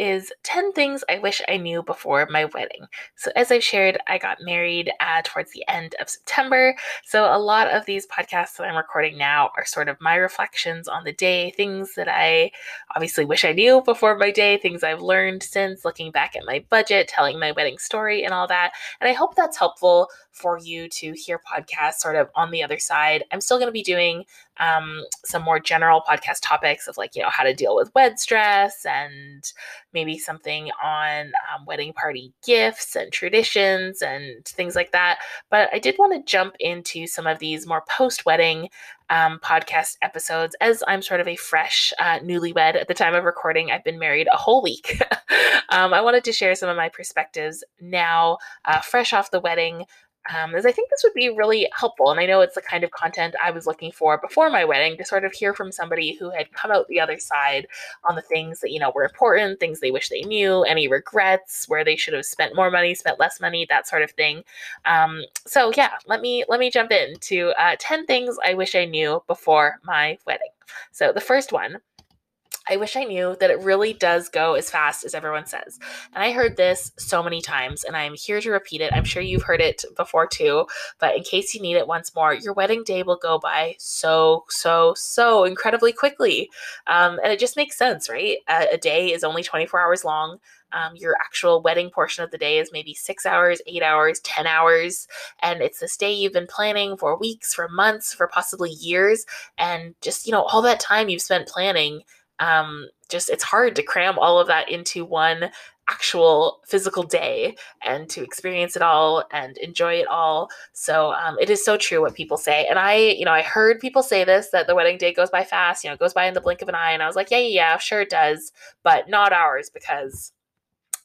is 10 things I wish I knew before my wedding. So, as I've shared, I got married uh, towards the end of September. So, a lot of these podcasts that I'm recording now are sort of my reflections on the day, things that I obviously wish I knew before my day, things I've learned since looking back at my budget, telling my wedding story, and all that. And I hope that's helpful for you to hear podcasts sort of on the other side. I'm still going to be doing um, some more general podcast topics of like, you know, how to deal with wed stress and maybe something on um, wedding party gifts and traditions and things like that. But I did want to jump into some of these more post wedding um, podcast episodes as I'm sort of a fresh uh, newlywed at the time of recording. I've been married a whole week. um, I wanted to share some of my perspectives now, uh, fresh off the wedding um, as I think this would be really helpful. And I know it's the kind of content I was looking for before my wedding to sort of hear from somebody who had come out the other side on the things that, you know, were important, things they wish they knew, any regrets, where they should have spent more money, spent less money, that sort of thing. Um, so yeah, let me let me jump into uh, 10 things I wish I knew before my wedding. So the first one I wish I knew that it really does go as fast as everyone says. And I heard this so many times, and I'm here to repeat it. I'm sure you've heard it before too, but in case you need it once more, your wedding day will go by so, so, so incredibly quickly. Um, and it just makes sense, right? A, a day is only 24 hours long. Um, your actual wedding portion of the day is maybe six hours, eight hours, 10 hours. And it's this day you've been planning for weeks, for months, for possibly years. And just, you know, all that time you've spent planning um, just it's hard to cram all of that into one actual physical day and to experience it all and enjoy it all. So um, it is so true what people say. And I, you know, I heard people say this that the wedding day goes by fast, you know, goes by in the blink of an eye. And I was like, yeah, yeah, yeah, sure it does, but not ours because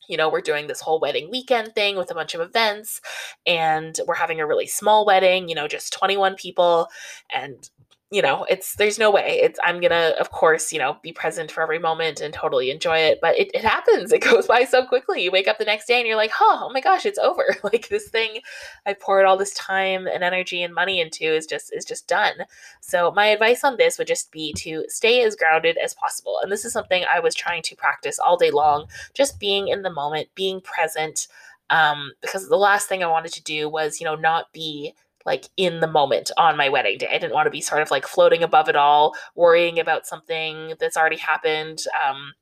you know, we're doing this whole wedding weekend thing with a bunch of events, and we're having a really small wedding, you know, just 21 people. And you know it's there's no way. It's i'm gonna of course you know be present for every moment and totally enjoy it but it, it happens. It goes by so quickly. You wake up the next day and you're like huh, oh my gosh it's over. Like this thing i poured all this time and energy and money into is just is just done. So my advice on this would just be to stay as grounded as possible. And this is something i was trying to practice all day long just being in the moment being present um, because the last thing i wanted to do was you know not be like in the moment on my wedding day. I didn't want to be sort of like floating above it all, worrying about something that's already happened. Um,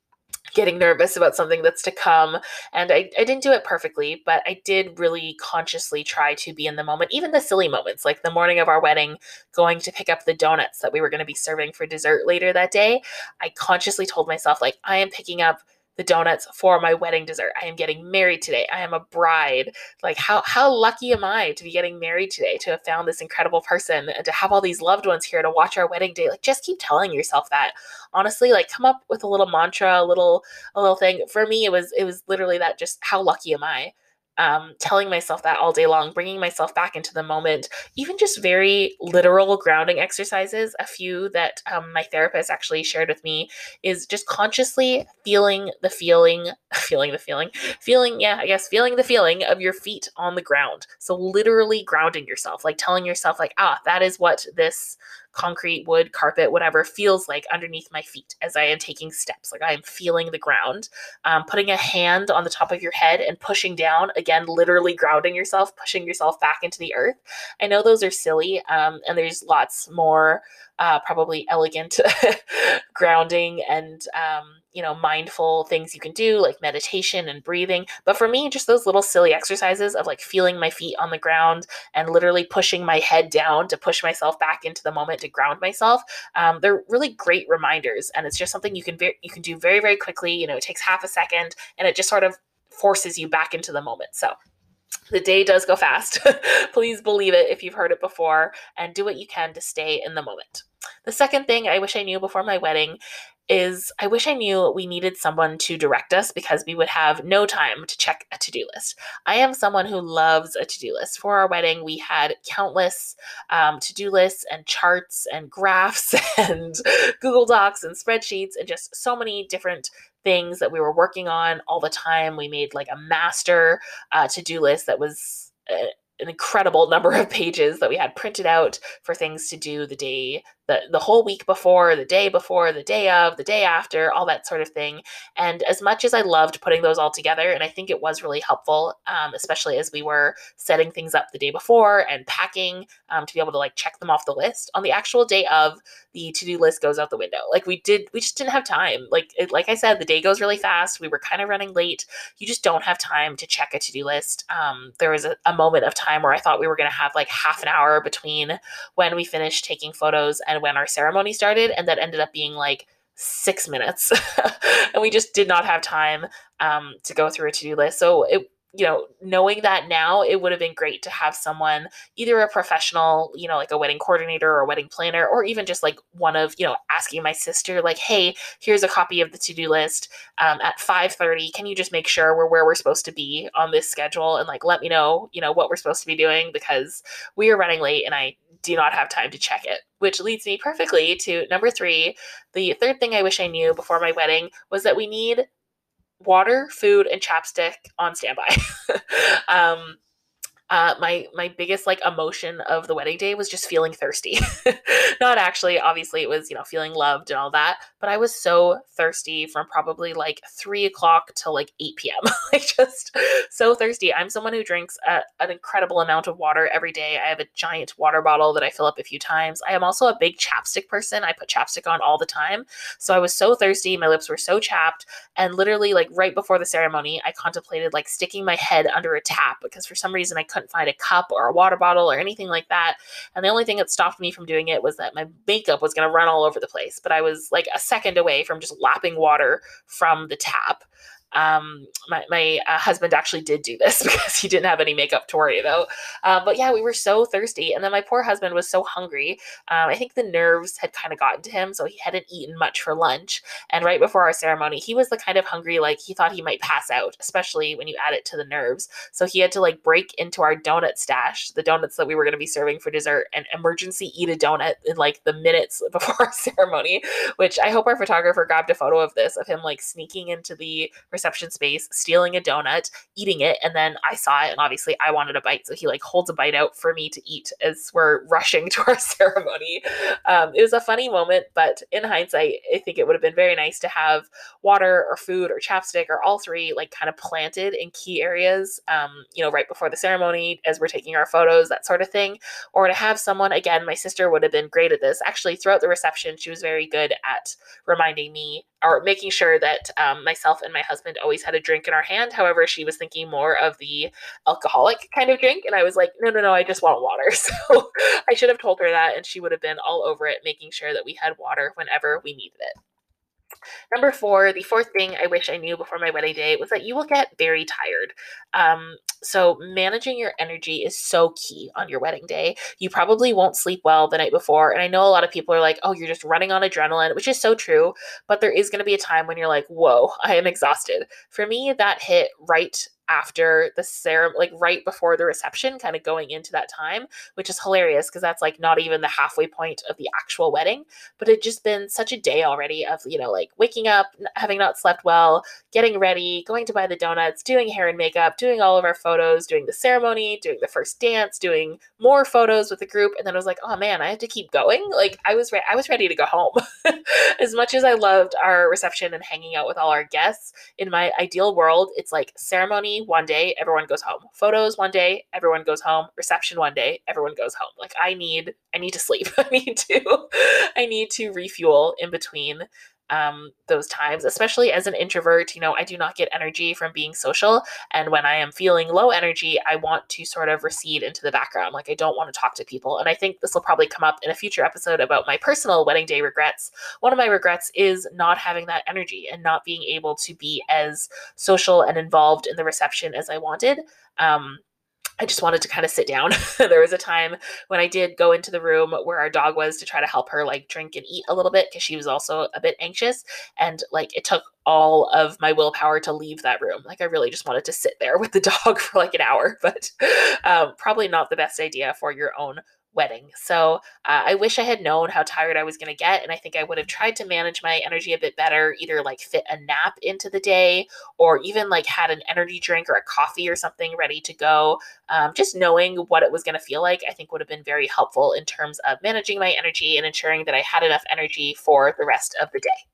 getting nervous about something that's to come. And I, I didn't do it perfectly, but I did really consciously try to be in the moment, even the silly moments, like the morning of our wedding, going to pick up the donuts that we were going to be serving for dessert later that day. I consciously told myself, like, I am picking up the donuts for my wedding dessert. I am getting married today. I am a bride. Like how how lucky am I to be getting married today, to have found this incredible person and to have all these loved ones here to watch our wedding day. Like just keep telling yourself that. Honestly, like come up with a little mantra, a little a little thing. For me it was it was literally that just how lucky am I? Um, telling myself that all day long, bringing myself back into the moment, even just very literal grounding exercises. A few that um, my therapist actually shared with me is just consciously feeling the feeling, feeling the feeling, feeling, yeah, I guess, feeling the feeling of your feet on the ground. So literally grounding yourself, like telling yourself, like, ah, that is what this concrete, wood, carpet, whatever feels like underneath my feet as I am taking steps. Like I am feeling the ground. Um, putting a hand on the top of your head and pushing down, again, literally grounding yourself, pushing yourself back into the earth. I know those are silly, um, and there's lots more uh, probably elegant grounding and um, you know mindful things you can do like meditation and breathing but for me just those little silly exercises of like feeling my feet on the ground and literally pushing my head down to push myself back into the moment to ground myself um, they're really great reminders and it's just something you can very you can do very very quickly you know it takes half a second and it just sort of forces you back into the moment so the day does go fast. Please believe it if you've heard it before and do what you can to stay in the moment. The second thing I wish I knew before my wedding is I wish I knew we needed someone to direct us because we would have no time to check a to do list. I am someone who loves a to do list. For our wedding, we had countless um, to do lists and charts and graphs and Google Docs and spreadsheets and just so many different things that we were working on all the time. We made like a master uh, to do list that was. Uh, an incredible number of pages that we had printed out for things to do the day the, the whole week before, the day before, the day of, the day after, all that sort of thing. And as much as I loved putting those all together, and I think it was really helpful, um, especially as we were setting things up the day before and packing um, to be able to like check them off the list on the actual day of the to-do list goes out the window. Like we did, we just didn't have time. Like it, like I said, the day goes really fast. We were kind of running late. You just don't have time to check a to-do list. Um, there was a, a moment of time where I thought we were going to have like half an hour between when we finished taking photos and when our ceremony started, and that ended up being like six minutes. And we just did not have time um, to go through a to-do list. So it you know, knowing that now, it would have been great to have someone, either a professional, you know, like a wedding coordinator or a wedding planner, or even just like one of, you know, asking my sister, like, hey, here's a copy of the to-do list um, at 5.30. Can you just make sure we're where we're supposed to be on this schedule? And like, let me know, you know, what we're supposed to be doing because we are running late and I do not have time to check it. Which leads me perfectly to number three. The third thing I wish I knew before my wedding was that we need water, food, and chapstick on standby. um, uh, my my biggest like emotion of the wedding day was just feeling thirsty. Not actually, obviously, it was you know feeling loved and all that, but I was so thirsty from probably like three o'clock till like eight p.m. like just so thirsty. I'm someone who drinks a, an incredible amount of water every day. I have a giant water bottle that I fill up a few times. I am also a big chapstick person. I put chapstick on all the time, so I was so thirsty. My lips were so chapped, and literally like right before the ceremony, I contemplated like sticking my head under a tap because for some reason I couldn't find a cup or a water bottle or anything like that. And the only thing that stopped me from doing it was that my makeup was going to run all over the place. But I was like a second away from just lapping water from the tap. Um, my my uh, husband actually did do this because he didn't have any makeup to worry about. Um, but yeah, we were so thirsty, and then my poor husband was so hungry. Um, I think the nerves had kind of gotten to him, so he hadn't eaten much for lunch. And right before our ceremony, he was the kind of hungry like he thought he might pass out, especially when you add it to the nerves. So he had to like break into our donut stash, the donuts that we were going to be serving for dessert, and emergency eat a donut in like the minutes before our ceremony. Which I hope our photographer grabbed a photo of this of him like sneaking into the reception space, stealing a donut, eating it, and then I saw it, and obviously I wanted a bite, so he like holds a bite out for me to eat as we're rushing to our ceremony. Um, it was a funny moment, but in hindsight, I think it would have been very nice to have water or food or chapstick or all three like kind of planted in key areas, um, you know, right before the ceremony as we're taking our photos, that sort of thing, or to have someone. Again, my sister would have been great at this. Actually, throughout the reception, she was very good at reminding me or making sure that um, myself and my husband always had a drink in our hand. However, she was thinking more of the alcoholic kind of drink. And I was like, no, no, no, I just want water. So I should have told her that. And she would have been all over it, making sure that we had water whenever we needed it. Number four, the fourth thing I wish I knew before my wedding day was that you will get very tired. Um, so, managing your energy is so key on your wedding day. You probably won't sleep well the night before. And I know a lot of people are like, oh, you're just running on adrenaline, which is so true. But there is going to be a time when you're like, whoa, I am exhausted. For me, that hit right after the ceremony, like right before the reception, kind of going into that time, which is hilarious because that's like not even the halfway point of the actual wedding. But it just been such a day already of, you know, like waking up, having not slept well, getting ready, going to buy the donuts, doing hair and makeup, doing all of our photos, doing the ceremony, doing the first dance, doing more photos with the group. And then I was like, oh man, I have to keep going. Like I was, re- I was ready to go home. as much as I loved our reception and hanging out with all our guests, in my ideal world, it's like ceremony one day, everyone goes home. Photos one day, everyone goes home. Reception one day, everyone goes home. Like I need I need to sleep. I need to I need to refuel in between um, those times, especially as an introvert. You know, I do not get energy from being social. And when I am feeling low energy, I want to sort of recede into the background. Like, I don't want to talk to people. And I think this will probably come up in a future episode about my personal wedding day regrets. One of my regrets is not having that energy and not being able to be as social and involved in the reception as I wanted. Um, I just wanted to kind of sit down. there was a time when I did go into the room where our dog was to try to help her like drink and eat a little bit because she was also a bit anxious. And like it took all of my willpower to leave that room. Like I really just wanted to sit there with the dog for like an hour, but um, probably not the best idea for your own wedding. So uh, I wish I had known how tired I was going to get. And I think I would have tried to manage my energy a bit better, either like fit a nap into the day or even like had an energy drink or a coffee or something ready to go. Um, just knowing what it was going to feel like, I think would have been very helpful in terms of managing my energy and ensuring that I had enough energy for the rest of the day.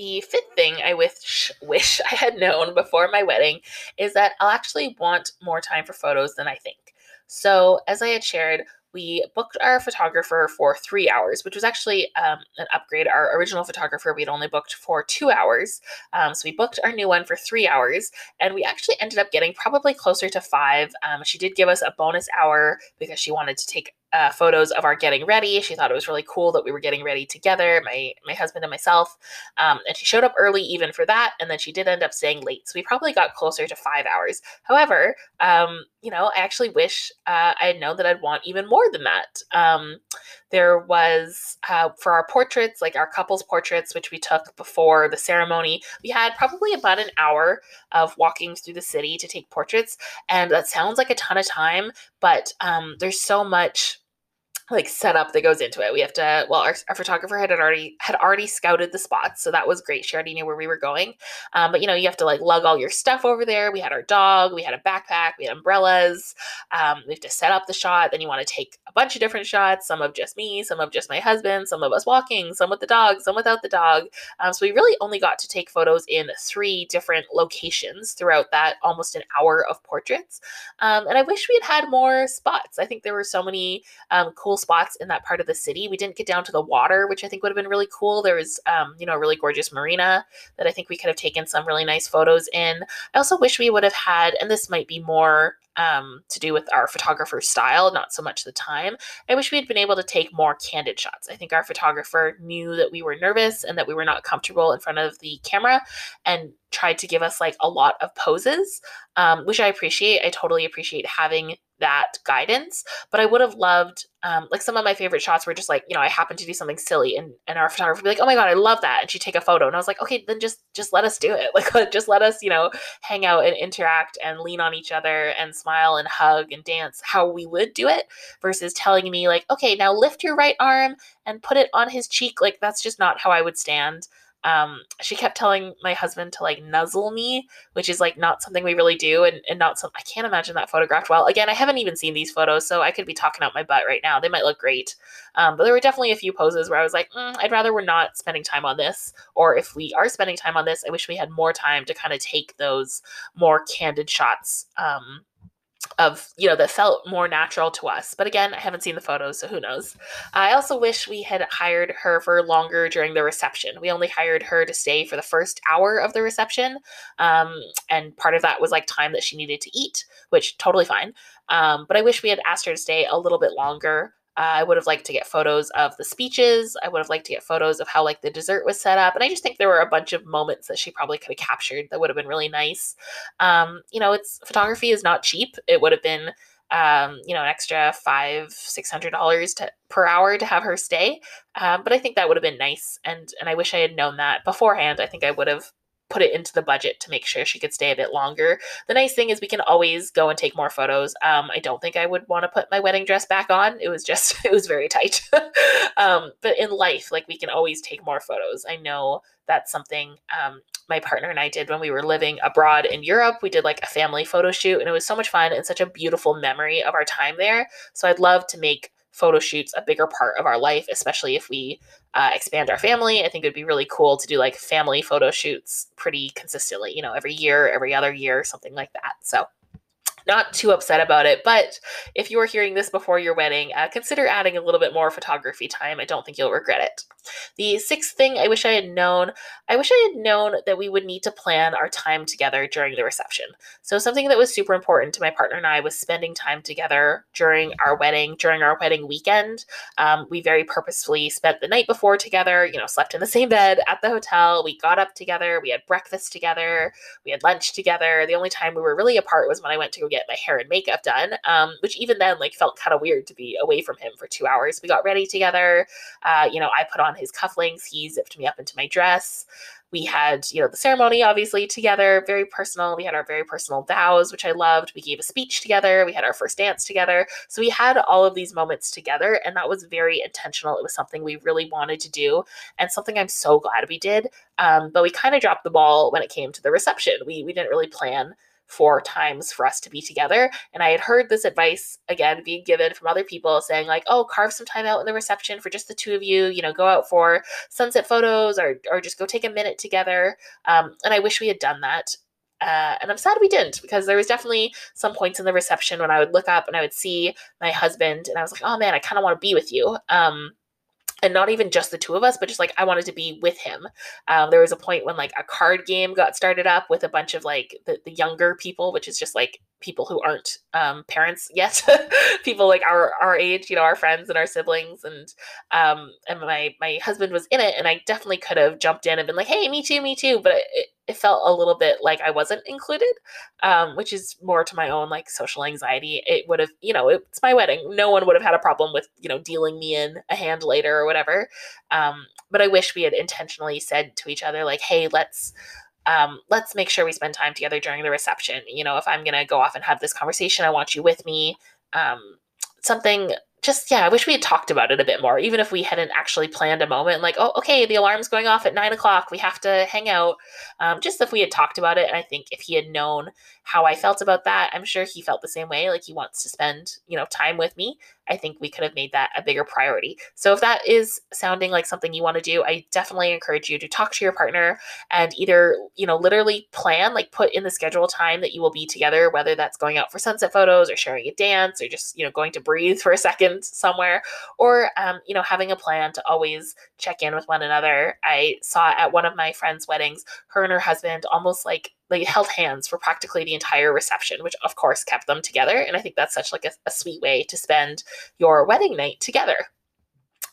The fifth thing I wish wish I had known before my wedding is that I'll actually want more time for photos than I think. So, as I had shared, we booked our photographer for three hours, which was actually um, an upgrade. Our original photographer we'd only booked for two hours. Um, so we booked our new one for three hours, and we actually ended up getting probably closer to five. Um, she did give us a bonus hour because she wanted to take uh, photos of our getting ready. She thought it was really cool that we were getting ready together, my my husband and myself. Um, and she showed up early even for that, and then she did end up staying late. So we probably got closer to five hours. However, um, you know, I actually wish uh, I had known that I'd want even more than that. Um, there was uh, for our portraits, like our couples portraits, which we took before the ceremony. We had probably about an hour of walking through the city to take portraits, and that sounds like a ton of time, but um, there's so much like setup that goes into it. We have to well our, our, photographer had already had already scouted the spots, so that was great. She already knew where we were going. Um, but you know, you have to like lug all your stuff over there. We had our dog, we had a backpack, we had umbrellas. Um, we have to set up the shot. Then you want to take a bunch of different shots, some of just me, some of just my husband, some of us walking, some with the dog, some without the dog. Um, so we really only got to take photos in three different locations throughout that almost an hour of portraits. Um, and I wish we had had more spots. I think there were so many um, cool spots in that part of the city. We didn't get down to the water, which I think would have been really cool. There was, um, you know, a really gorgeous marina that I think we could have taken some really nice photos in. I also wish we would have had, and this might be more um, to do with our photographer's style, not so much the time. I wish we had been able to take more candid shots. I think our photographer knew that we were nervous and that we were not comfortable in front of the camera and tried to give us like a lot of poses, um, which I appreciate. I totally appreciate having that guidance. But I would have loved, um, like some of my favorite shots were just like, you know, I happened to do something silly, and and our photographer would be like, oh my god, I love that, and she'd take a photo, and I was like, okay, then just just let us do it, like just let us, you know, hang out and interact and lean on each other and smile and hug and dance how we would do it, versus telling me like, okay, now lift your right arm and put it on his cheek, like that's just not how I would stand um, she kept telling my husband to like nuzzle me, which is like not something we really do, and, and not some. I can't imagine that photographed well. Again, I haven't even seen these photos, so I could be talking out my butt right now. They might look great, um, but there were definitely a few poses where I was like, mm, I'd rather we're not spending time on this, or if we are spending time on this, I wish we had more time to kind of take those more candid shots. Um, of you know that felt more natural to us. But again i haven't seen the photos so who knows? I also wish we had hired her for longer during the reception. We only hired her to stay for the first hour of the reception um, and part of that was like time that she needed to eat which totally fine. Um, but i wish we had asked her to stay a little bit longer I would have liked to get photos of the speeches. I would have liked to get photos of how like the dessert was set up, and I just think there were a bunch of moments that she probably could have captured that would have been really nice. Um, you know, it's photography is not cheap. It would have been um, you know, an extra five, six hundred dollars per hour to have her stay. Um, but I think that would have been nice, and and I wish I had known that beforehand. I think I would have put it into the budget to make sure she could stay a bit longer. The nice thing is we can always go and take more photos. Um, I don't think I would want to put my wedding dress back on. It was just it was very tight. um, but in life, like we can always take more photos. I know that's something um, my partner and I did when we were living abroad in Europe. We did like a family photo shoot, and it was so much fun and such a beautiful memory of our time there. So I'd love to make photo shoots a bigger part of our life, especially if we uh, expand our family. I think it would be really cool to do like family photo shoots pretty consistently, you know, every year, every other year, something like that. So not too upset about it. But if you are hearing this before your wedding, uh, consider adding a little bit more photography time. I don't think you'll regret it. The sixth thing I wish I had known I wish I had known that we would need to plan our time together during the reception. So, something that was super important to my partner and I was spending time together during our wedding, during our wedding weekend. Um, we very purposefully spent the night before together, you know, slept in the same bed at the hotel. We got up together, we had breakfast together, we had lunch together. The only time we were really apart was when I went to get my hair and makeup done, um, which even then like felt kind of weird to be away from him for two hours. We got ready together. Uh, you know, I put on his cufflinks. He zipped me up into my dress. We had, you know, the ceremony obviously together, very personal. We had our very personal vows, which I loved. We gave a speech together. We had our first dance together. So we had all of these moments together, and that was very intentional. It was something we really wanted to do, and something I'm so glad we did. Um, but we kind of dropped the ball when it came to the reception. We we didn't really plan four times for us to be together. And I had heard this advice again being given from other people saying, like, oh, carve some time out in the reception for just the two of you, you know, go out for sunset photos or, or just go take a minute together. Um, and I wish we had done that. Uh, and I'm sad we didn't because there was definitely some points in the reception when I would look up and I would see my husband and I was like, oh man, I kind of want to be with you. Um, and not even just the two of us, but just like I wanted to be with him. Um, there was a point when like a card game got started up with a bunch of like the, the younger people, which is just like people who aren't um, parents yet, people like our our age, you know, our friends and our siblings, and um, and my my husband was in it, and I definitely could have jumped in and been like, hey, me too, me too, but it, it felt a little bit like I wasn't included, um, which is more to my own like social anxiety. It would have, you know, it's my wedding. No one would have had a problem with you know dealing me in a hand later or whatever. Um, but I wish we had intentionally said to each other like, hey, let's um, let's make sure we spend time together during the reception. You know, if I'm going to go off and have this conversation, I want you with me. Um, something just yeah, I wish we had talked about it a bit more, even if we hadn't actually planned a moment like, oh, okay, the alarm's going off at nine o'clock, we have to hang out. Um, just if we had talked about it, and I think if he had known how I felt about that, I'm sure he felt the same way. Like he wants to spend, you know, time with me. I think we could have made that a bigger priority. So if that is sounding like something you want to do, I definitely encourage you to talk to your partner and either, you know, literally plan, like put in the schedule time that you will be together, whether that's going out for sunset photos or sharing a dance or just, you know, going to breathe for a second somewhere, or, um, you know, having a plan to always check in with one another. I saw at one of my friends' weddings, her and her husband almost like like held hands for practically the entire reception, which of course kept them together. And I think that's such like a, a sweet way to spend your wedding night together.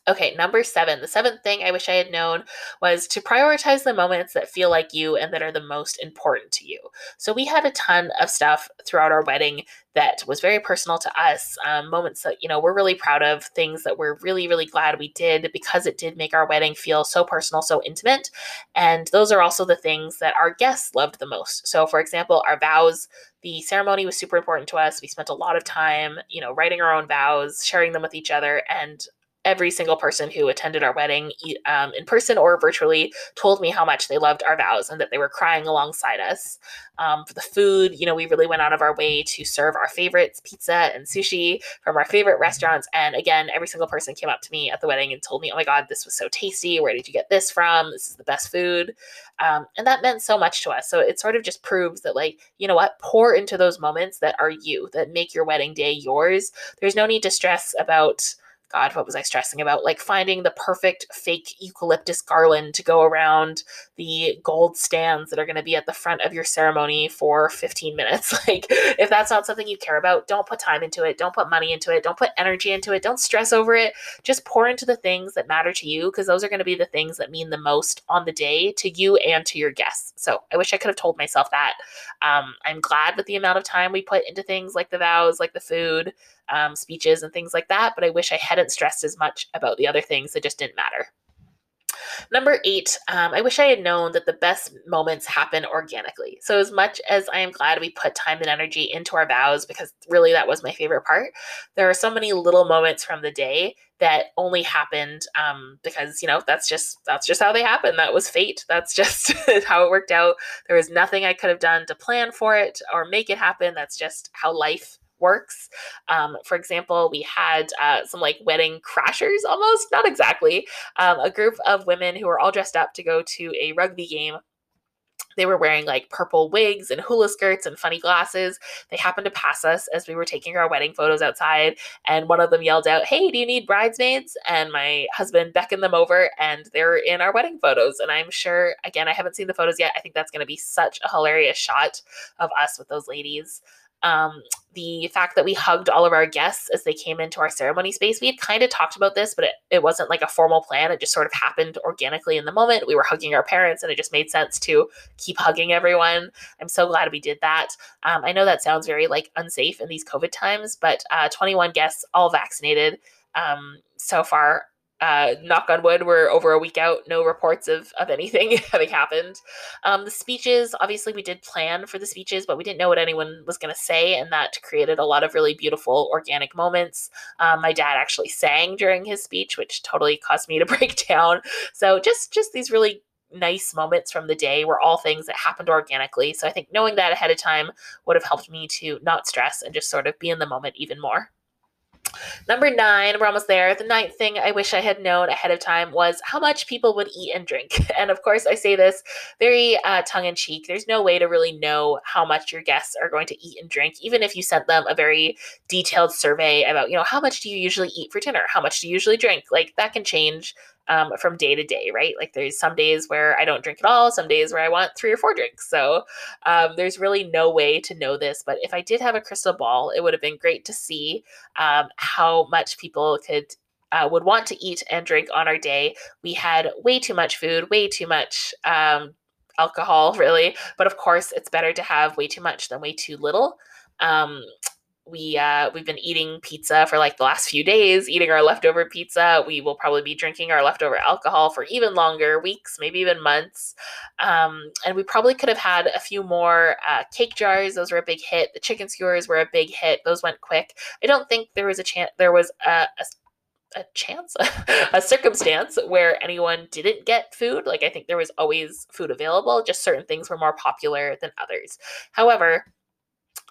Okay, number seven. The seventh thing I wish I had known was to prioritize the moments that feel like you and that are the most important to you. So, we had a ton of stuff throughout our wedding that was very personal to us, um, moments that, you know, we're really proud of, things that we're really, really glad we did because it did make our wedding feel so personal, so intimate. And those are also the things that our guests loved the most. So, for example, our vows, the ceremony was super important to us. We spent a lot of time, you know, writing our own vows, sharing them with each other, and every single person who attended our wedding um, in person or virtually told me how much they loved our vows and that they were crying alongside us. Um, for the food, you know, we really went out of our way to serve our favorites, pizza and sushi from our favorite restaurants. And again, every single person came up to me at the wedding and told me, oh my God, this was so tasty. Where did you get this from? This is the best food. Um, and that meant so much to us. So it sort of just proves that, like, you know what, pour into those moments that are you, that make your wedding day yours. There's no need to stress about, God, what was I stressing about? Like finding the perfect fake eucalyptus garland to go around the gold stands that are going to be at the front of your ceremony for 15 minutes. Like, if that's not something you care about, don't put time into it. Don't put money into it. Don't put energy into it. Don't stress over it. Just pour into the things that matter to you because those are going to be the things that mean the most on the day to you and to your guests. So I wish I could have told myself that. Um, I'm glad with the amount of time we put into things like the vows, like the food um, speeches and things like that, but I wish I hadn't stressed as much about the other things that just didn't matter. Number eight, um, I wish I had known that the best moments happen organically. So, as much as I am glad we put time and energy into our vows, because really that was my favorite part, there are so many little moments from the day that only happened um, because you know that's just that's just how they happen. That was fate. That's just how it worked out. There was nothing I could have done to plan for it or make it happen. That's just how life works. Um, for example, we had uh, some like wedding crashers almost, not exactly, um, a group of women who were all dressed up to go to a rugby game. They were wearing like purple wigs and hula skirts and funny glasses. They happened to pass us as we were taking our wedding photos outside, and one of them yelled out, Hey, do you need bridesmaids? And my husband beckoned them over, and they're in our wedding photos. And I'm sure, again, I haven't seen the photos yet. I think that's going to be such a hilarious shot of us with those ladies um, the fact that we hugged all of our guests as they came into our ceremony space. We had kind of talked about this, but it, it wasn't like a formal plan. It just sort of happened organically in the moment. We were hugging our parents, and it just made sense to keep hugging everyone. I'm so glad we did that. Um, I know that sounds very like unsafe in these COVID times, but uh, 21 guests, all vaccinated um, so far uh, knock on wood, we're over a week out, no reports of, of anything having happened. Um, the speeches, obviously, we did plan for the speeches, but we didn't know what anyone was going to say, and that created a lot of really beautiful organic moments. Um, my dad actually sang during his speech, which totally caused me to break down. So just just these really nice moments from the day were all things that happened organically. So I think knowing that ahead of time would have helped me to not stress and just sort of be in the moment even more. Number nine, we're almost there. The ninth thing I wish I had known ahead of time was how much people would eat and drink. And of course, I say this very uh, tongue in cheek. There's no way to really know how much your guests are going to eat and drink, even if you sent them a very detailed survey about, you know, how much do you usually eat for dinner? How much do you usually drink? Like that can change um, from day to day, right? Like there's some days where I don't drink at all, some days where I want three or four drinks. So um, there's really no way to know this. But if I did have a crystal ball, it would have been great to see um, how much people could. Uh, would want to eat and drink on our day. We had way too much food, way too much um, alcohol, really. But of course, it's better to have way too much than way too little. Um, we uh, we've been eating pizza for like the last few days, eating our leftover pizza. We will probably be drinking our leftover alcohol for even longer weeks, maybe even months. Um, and we probably could have had a few more uh, cake jars. Those were a big hit. The chicken skewers were a big hit. Those went quick. I don't think there was a chance. There was a, a a chance, a circumstance where anyone didn't get food. Like, I think there was always food available, just certain things were more popular than others. However,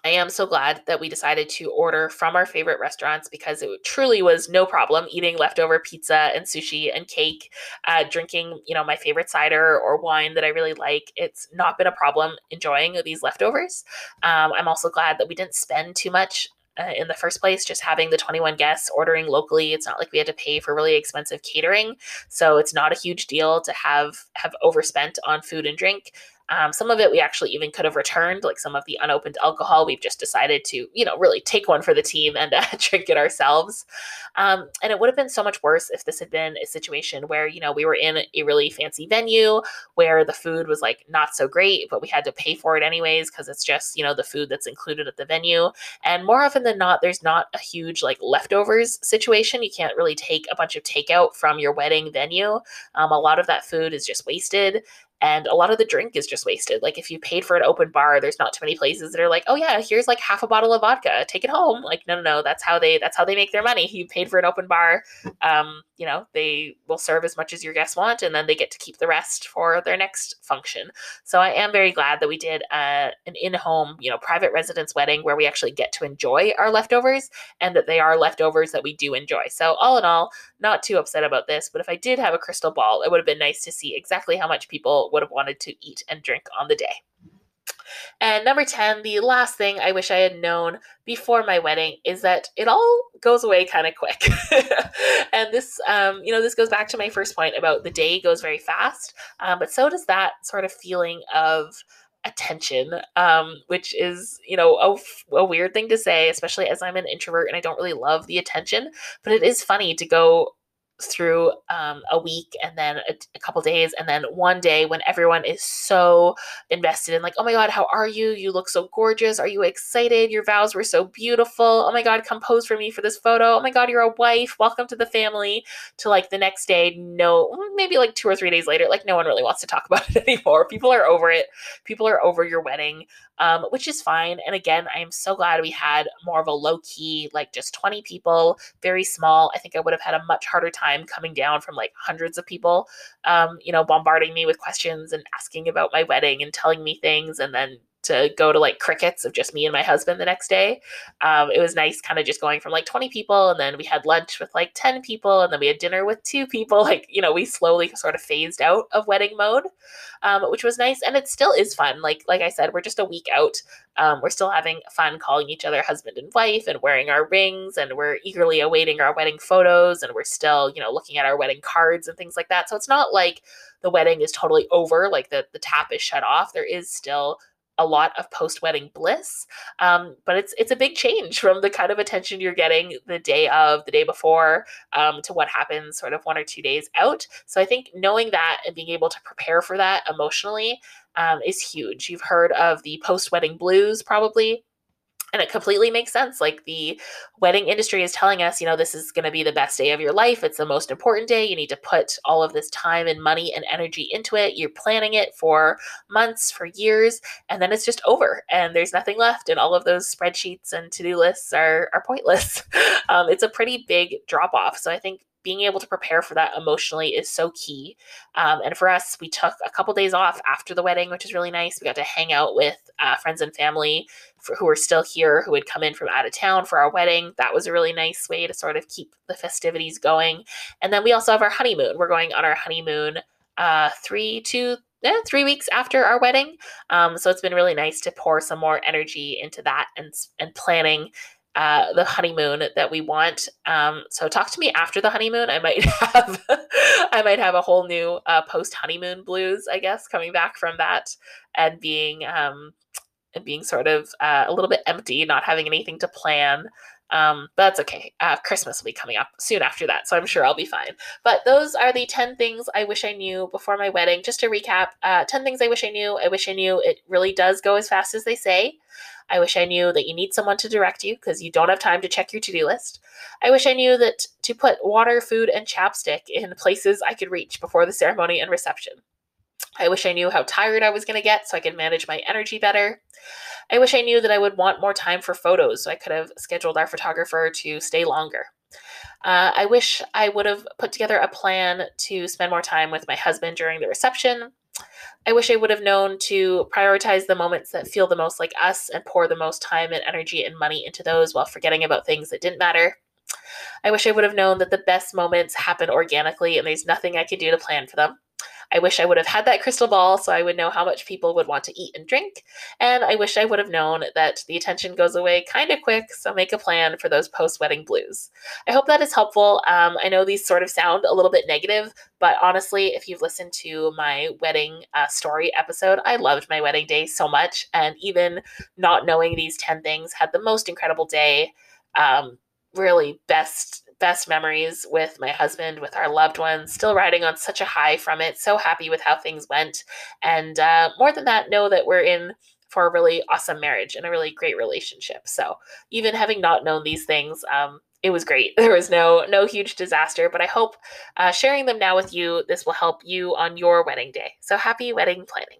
I am so glad that we decided to order from our favorite restaurants because it truly was no problem eating leftover pizza and sushi and cake, uh, drinking, you know, my favorite cider or wine that I really like. It's not been a problem enjoying these leftovers. Um, I'm also glad that we didn't spend too much uh, in the first place just having the 21 guests ordering locally it's not like we had to pay for really expensive catering so it's not a huge deal to have have overspent on food and drink um, some of it we actually even could have returned, like some of the unopened alcohol. We've just decided to, you know, really take one for the team and uh, drink it ourselves. Um, and it would have been so much worse if this had been a situation where, you know, we were in a really fancy venue where the food was like not so great, but we had to pay for it anyways because it's just, you know, the food that's included at the venue. And more often than not, there's not a huge like leftovers situation. You can't really take a bunch of takeout from your wedding venue. Um, a lot of that food is just wasted and a lot of the drink is just wasted. Like if you paid for an open bar, there's not too many places that are like, "Oh yeah, here's like half a bottle of vodka, take it home." Like no, no, no, that's how they that's how they make their money. You paid for an open bar, um, you know, they will serve as much as your guests want, and then they get to keep the rest for their next function. So I am very glad that we did uh, an in-home, you know, private residence wedding where we actually get to enjoy our leftovers, and that they are leftovers that we do enjoy. So all in all, not too upset about this. But if I did have a crystal ball, it would have been nice to see exactly how much people would have wanted to eat and drink on the day. And number 10, the last thing I wish I had known before my wedding is that it all goes away kind of quick. and this, um, you know, this goes back to my first point about the day goes very fast, um, but so does that sort of feeling of attention, um, which is, you know, a, a weird thing to say, especially as I'm an introvert and I don't really love the attention. But it is funny to go through um, a week and then a, a, couple days and then one day when everyone is so invested in like oh my god how are you? You look so gorgeous. Are you excited? Your vows were so beautiful. Oh my god come pose for me for this photo. Oh my god you're a wife. Welcome to the family. To like the next day no maybe like two or three days later like no one really wants to talk about it anymore. People are over it. People are over your wedding um, which is fine. And again, I am so glad we had more of a low key, like just 20 people, very small. I think I would have had a much harder time coming down from like hundreds of people, um, you know, bombarding me with questions and asking about my wedding and telling me things and then to go to like crickets of just me and my husband the next day. Um, it was nice kind of just going from like 20 people and then we had lunch with like 10 people and then we had dinner with two people. Like, you know, we slowly sort of phased out of wedding mode, um, which was nice. And it still is fun. Like, like I said, we're just a week out. Um, we're still having fun calling each other husband and wife and wearing our rings and we're eagerly awaiting our wedding photos and we're still, you know, looking at our wedding cards and things like that. So it's not like the wedding is totally over, like the, the tap is shut off. There is still a lot of post wedding bliss. Um, but it's it's a big change from the kind of attention you're getting the day of, the day before, um, to what happens sort of one or two days out. So I think knowing that and being able to prepare for that emotionally um, is huge. You've heard of the post wedding blues, probably and it completely makes sense like the wedding industry is telling us you know this is going to be the best day of your life it's the most important day you need to put all of this time and money and energy into it you're planning it for months for years and then it's just over and there's nothing left and all of those spreadsheets and to-do lists are, are pointless. Um, it's a pretty big drop off so i think being able to prepare for that emotionally is so key. Um, and for us, we took a couple days off after the wedding, which is really nice. We got to hang out with uh, friends and family for, who were still here, who had come in from out of town for our wedding. That was a really nice way to sort of keep the festivities going. And then we also have our honeymoon. We're going on our honeymoon uh, three, two, eh, three weeks after our wedding. Um, so it's been really nice to pour some more energy into that and and planning uh, the honeymoon that we want. Um, so talk to me after the honeymoon. I might have I might have a whole new uh, post honeymoon blues, I guess, coming back from that and being um, and being sort of uh, a little bit empty, not having anything to plan. Um, that's okay. Uh, Christmas will be coming up soon after that, so I'm sure I'll be fine. But those are the 10 things I wish I knew before my wedding. Just to recap uh, 10 things I wish I knew. I wish I knew it really does go as fast as they say. I wish I knew that you need someone to direct you because you don't have time to check your to do list. I wish I knew that to put water, food, and chapstick in places I could reach before the ceremony and reception. I wish I knew how tired I was going to get so I could manage my energy better. I wish I knew that I would want more time for photos so I could have scheduled our photographer to stay longer. Uh, I wish I would have put together a plan to spend more time with my husband during the reception. I wish I would have known to prioritize the moments that feel the most like us and pour the most time and energy and money into those while forgetting about things that didn't matter. I wish I would have known that the best moments happen organically and there's nothing I could do to plan for them. I wish I would have had that crystal ball so I would know how much people would want to eat and drink. And I wish I would have known that the attention goes away kind of quick, so make a plan for those post wedding blues. I hope that is helpful. Um, I know these sort of sound a little bit negative, but honestly, if you've listened to my wedding uh, story episode, I loved my wedding day so much. And even not knowing these 10 things, had the most incredible day. Um, really, best best memories with my husband, with our loved ones, still riding on such a high from it. So happy with how things went. And uh, more than that, know that we're in for a really awesome marriage and a really great relationship. So even having not known these things, um, it was great. There was no no huge disaster, but I hope uh, sharing them now with you, this will help you on your wedding day. So happy wedding planning.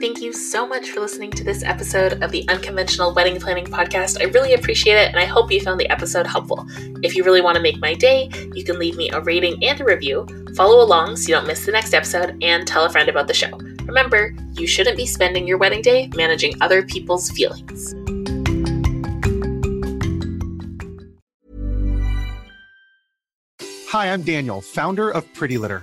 Thank you so much for listening to this episode of the Unconventional Wedding Planning Podcast. I really appreciate it, and I hope you found the episode helpful. If you really want to make my day, you can leave me a rating and a review, follow along so you don't miss the next episode, and tell a friend about the show. Remember, you shouldn't be spending your wedding day managing other people's feelings. Hi, I'm Daniel, founder of Pretty Litter.